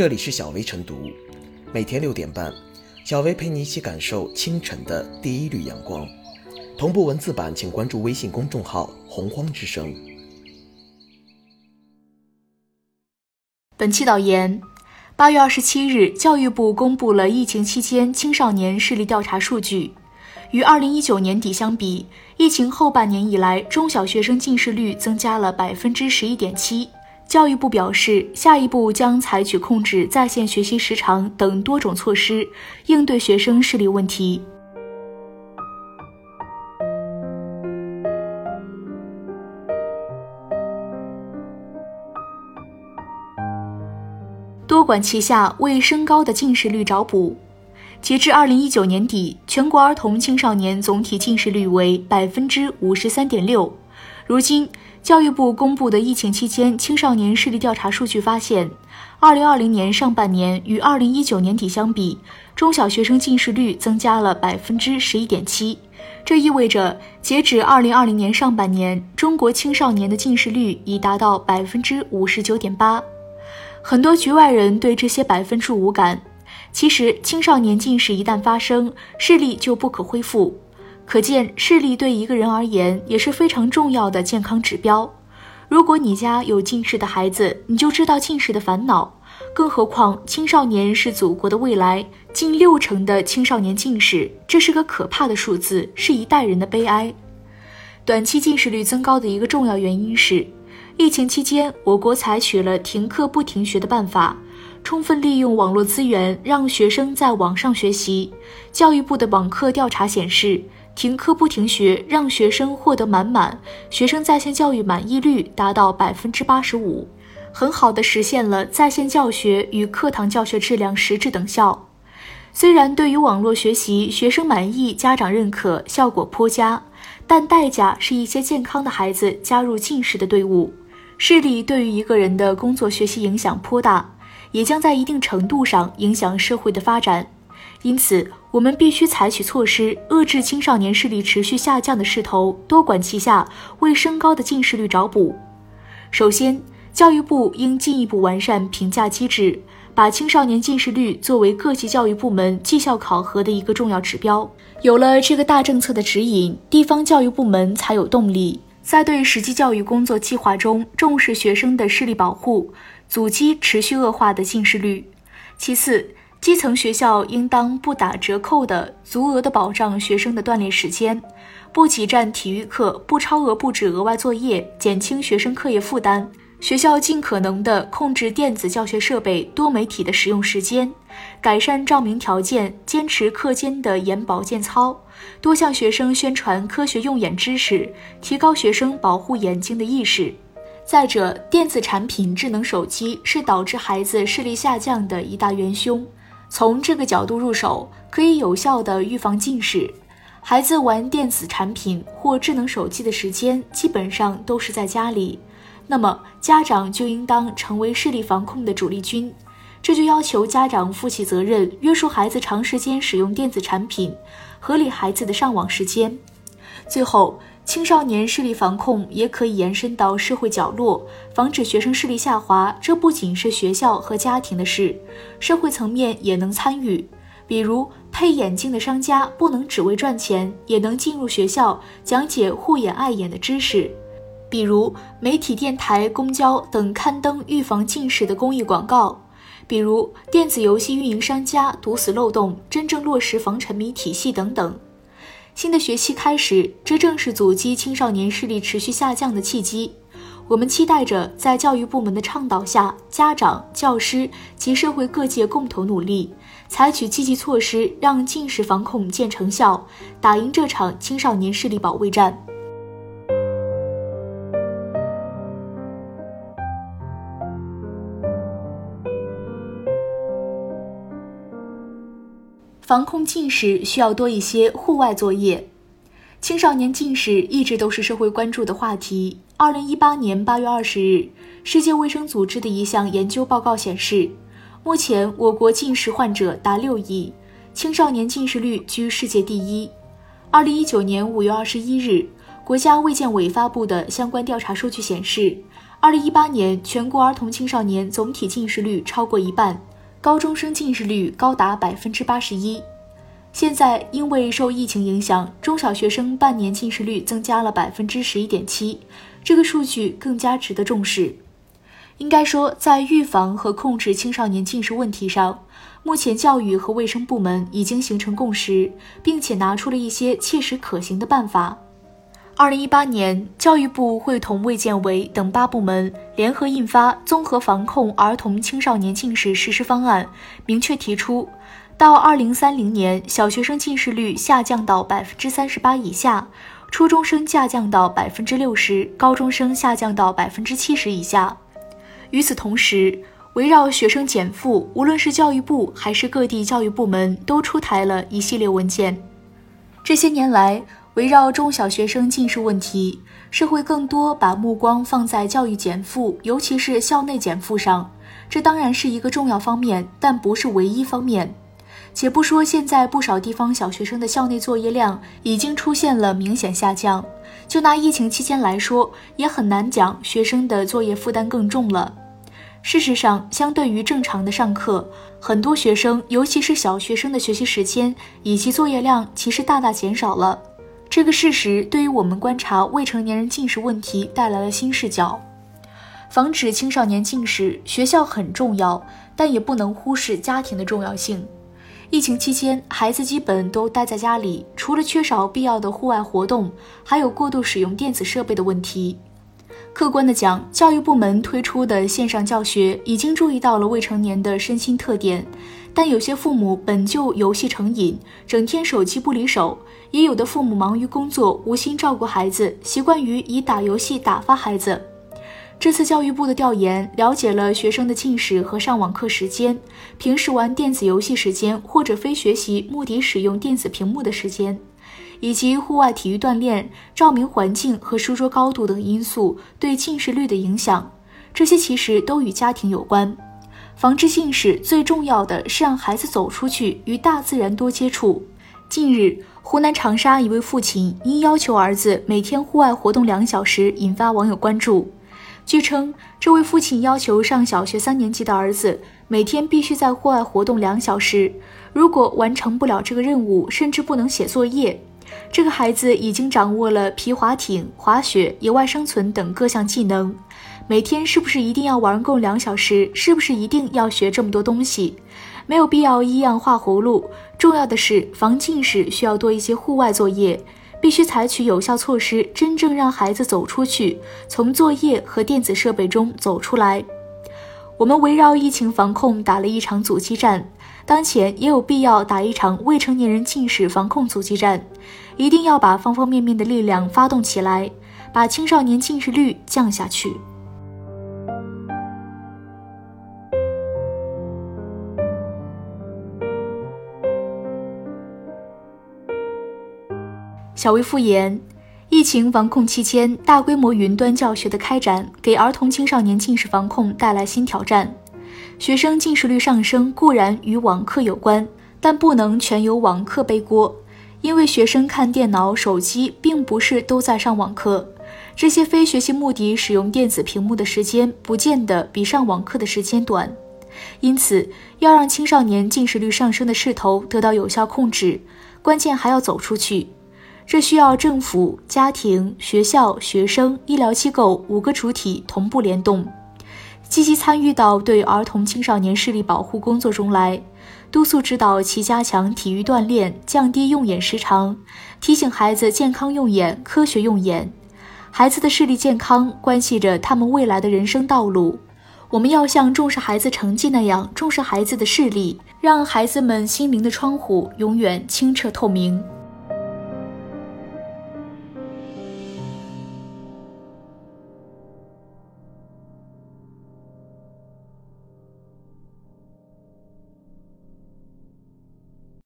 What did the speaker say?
这里是小薇晨读，每天六点半，小薇陪你一起感受清晨的第一缕阳光。同步文字版，请关注微信公众号“洪荒之声”。本期导言：八月二十七日，教育部公布了疫情期间青少年视力调查数据。与二零一九年底相比，疫情后半年以来，中小学生近视率增加了百分之十一点七。教育部表示，下一步将采取控制在线学习时长等多种措施，应对学生视力问题。多管齐下，为升高的近视率找补。截至二零一九年底，全国儿童青少年总体近视率为百分之五十三点六。如今，教育部公布的疫情期间青少年视力调查数据发现，二零二零年上半年与二零一九年底相比，中小学生近视率增加了百分之十一点七。这意味着，截止二零二零年上半年，中国青少年的近视率已达到百分之五十九点八。很多局外人对这些百分数无感。其实，青少年近视一旦发生，视力就不可恢复。可见，视力对一个人而言也是非常重要的健康指标。如果你家有近视的孩子，你就知道近视的烦恼。更何况，青少年是祖国的未来，近六成的青少年近视，这是个可怕的数字，是一代人的悲哀。短期近视率增高的一个重要原因是，疫情期间我国采取了停课不停学的办法。充分利用网络资源，让学生在网上学习。教育部的网课调查显示，停课不停学让学生获得满满，学生在线教育满意率达到百分之八十五，很好的实现了在线教学与课堂教学质量实质等效。虽然对于网络学习，学生满意，家长认可，效果颇佳，但代价是一些健康的孩子加入近视的队伍。视力对于一个人的工作学习影响颇大。也将在一定程度上影响社会的发展，因此我们必须采取措施遏制青少年视力持续下降的势头，多管齐下，为升高的近视率找补。首先，教育部应进一步完善评价机制，把青少年近视率作为各级教育部门绩效考核的一个重要指标。有了这个大政策的指引，地方教育部门才有动力在对实际教育工作计划中重视学生的视力保护。阻击持续恶化的近视率。其次，基层学校应当不打折扣的足额的保障学生的锻炼时间，不挤占体育课，不超额布置额外作业，减轻学生课业负担。学校尽可能的控制电子教学设备、多媒体的使用时间，改善照明条件，坚持课间的眼保健操，多向学生宣传科学用眼知识，提高学生保护眼睛的意识。再者，电子产品、智能手机是导致孩子视力下降的一大元凶。从这个角度入手，可以有效的预防近视。孩子玩电子产品或智能手机的时间基本上都是在家里，那么家长就应当成为视力防控的主力军。这就要求家长负起责任，约束孩子长时间使用电子产品，合理孩子的上网时间。最后。青少年视力防控也可以延伸到社会角落，防止学生视力下滑。这不仅是学校和家庭的事，社会层面也能参与。比如，配眼镜的商家不能只为赚钱，也能进入学校讲解护眼爱眼的知识。比如，媒体、电台、公交等刊登预防近视的公益广告。比如，电子游戏运营商家堵死漏洞，真正落实防沉迷体系等等。新的学期开始，这正是阻击青少年视力持续下降的契机。我们期待着，在教育部门的倡导下，家长、教师及社会各界共同努力，采取积极措施，让近视防控见成效，打赢这场青少年视力保卫战。防控近视需要多一些户外作业。青少年近视一直都是社会关注的话题。二零一八年八月二十日，世界卫生组织的一项研究报告显示，目前我国近视患者达六亿，青少年近视率居世界第一。二零一九年五月二十一日，国家卫健委发布的相关调查数据显示，二零一八年，全国儿童青少年总体近视率超过一半，高中生近视率高达百分之八十一。现在，因为受疫情影响，中小学生半年近视率增加了百分之十一点七，这个数据更加值得重视。应该说，在预防和控制青少年近视问题上，目前教育和卫生部门已经形成共识，并且拿出了一些切实可行的办法。二零一八年，教育部会同卫健委等八部门联合印发《综合防控儿童青少年近视实施方案》，明确提出，到二零三零年，小学生近视率下降到百分之三十八以下，初中生下降到百分之六十，高中生下降到百分之七十以下。与此同时，围绕学生减负，无论是教育部还是各地教育部门，都出台了一系列文件。这些年来，围绕中小学生近视问题，社会更多把目光放在教育减负，尤其是校内减负上。这当然是一个重要方面，但不是唯一方面。且不说现在不少地方小学生的校内作业量已经出现了明显下降，就拿疫情期间来说，也很难讲学生的作业负担更重了。事实上，相对于正常的上课，很多学生，尤其是小学生的学习时间以及作业量，其实大大减少了。这个事实对于我们观察未成年人近视问题带来了新视角。防止青少年近视，学校很重要，但也不能忽视家庭的重要性。疫情期间，孩子基本都待在家里，除了缺少必要的户外活动，还有过度使用电子设备的问题。客观的讲，教育部门推出的线上教学已经注意到了未成年的身心特点，但有些父母本就游戏成瘾，整天手机不离手；也有的父母忙于工作，无心照顾孩子，习惯于以打游戏打发孩子。这次教育部的调研了解了学生的近视和上网课时间、平时玩电子游戏时间或者非学习目的使用电子屏幕的时间。以及户外体育锻炼、照明环境和书桌高度等因素对近视率的影响，这些其实都与家庭有关。防治近视最重要的是让孩子走出去，与大自然多接触。近日，湖南长沙一位父亲因要求儿子每天户外活动两小时，引发网友关注。据称，这位父亲要求上小学三年级的儿子每天必须在户外活动两小时，如果完成不了这个任务，甚至不能写作业。这个孩子已经掌握了皮划艇、滑雪、野外生存等各项技能，每天是不是一定要玩够两小时？是不是一定要学这么多东西？没有必要一样画葫芦。重要的是防近视需要多一些户外作业，必须采取有效措施，真正让孩子走出去，从作业和电子设备中走出来。我们围绕疫情防控打了一场阻击战。当前也有必要打一场未成年人近视防控阻击战，一定要把方方面面的力量发动起来，把青少年近视率降下去。小薇复言，疫情防控期间，大规模云端教学的开展，给儿童青少年近视防控带来新挑战。学生近视率上升固然与网课有关，但不能全由网课背锅，因为学生看电脑、手机并不是都在上网课，这些非学习目的使用电子屏幕的时间不见得比上网课的时间短。因此，要让青少年近视率上升的势头得到有效控制，关键还要走出去，这需要政府、家庭、学校、学生、医疗机构五个主体同步联动。积极参与到对儿童青少年视力保护工作中来，督促指导其加强体育锻炼，降低用眼时长，提醒孩子健康用眼、科学用眼。孩子的视力健康关系着他们未来的人生道路。我们要像重视孩子成绩那样重视孩子的视力，让孩子们心灵的窗户永远清澈透明。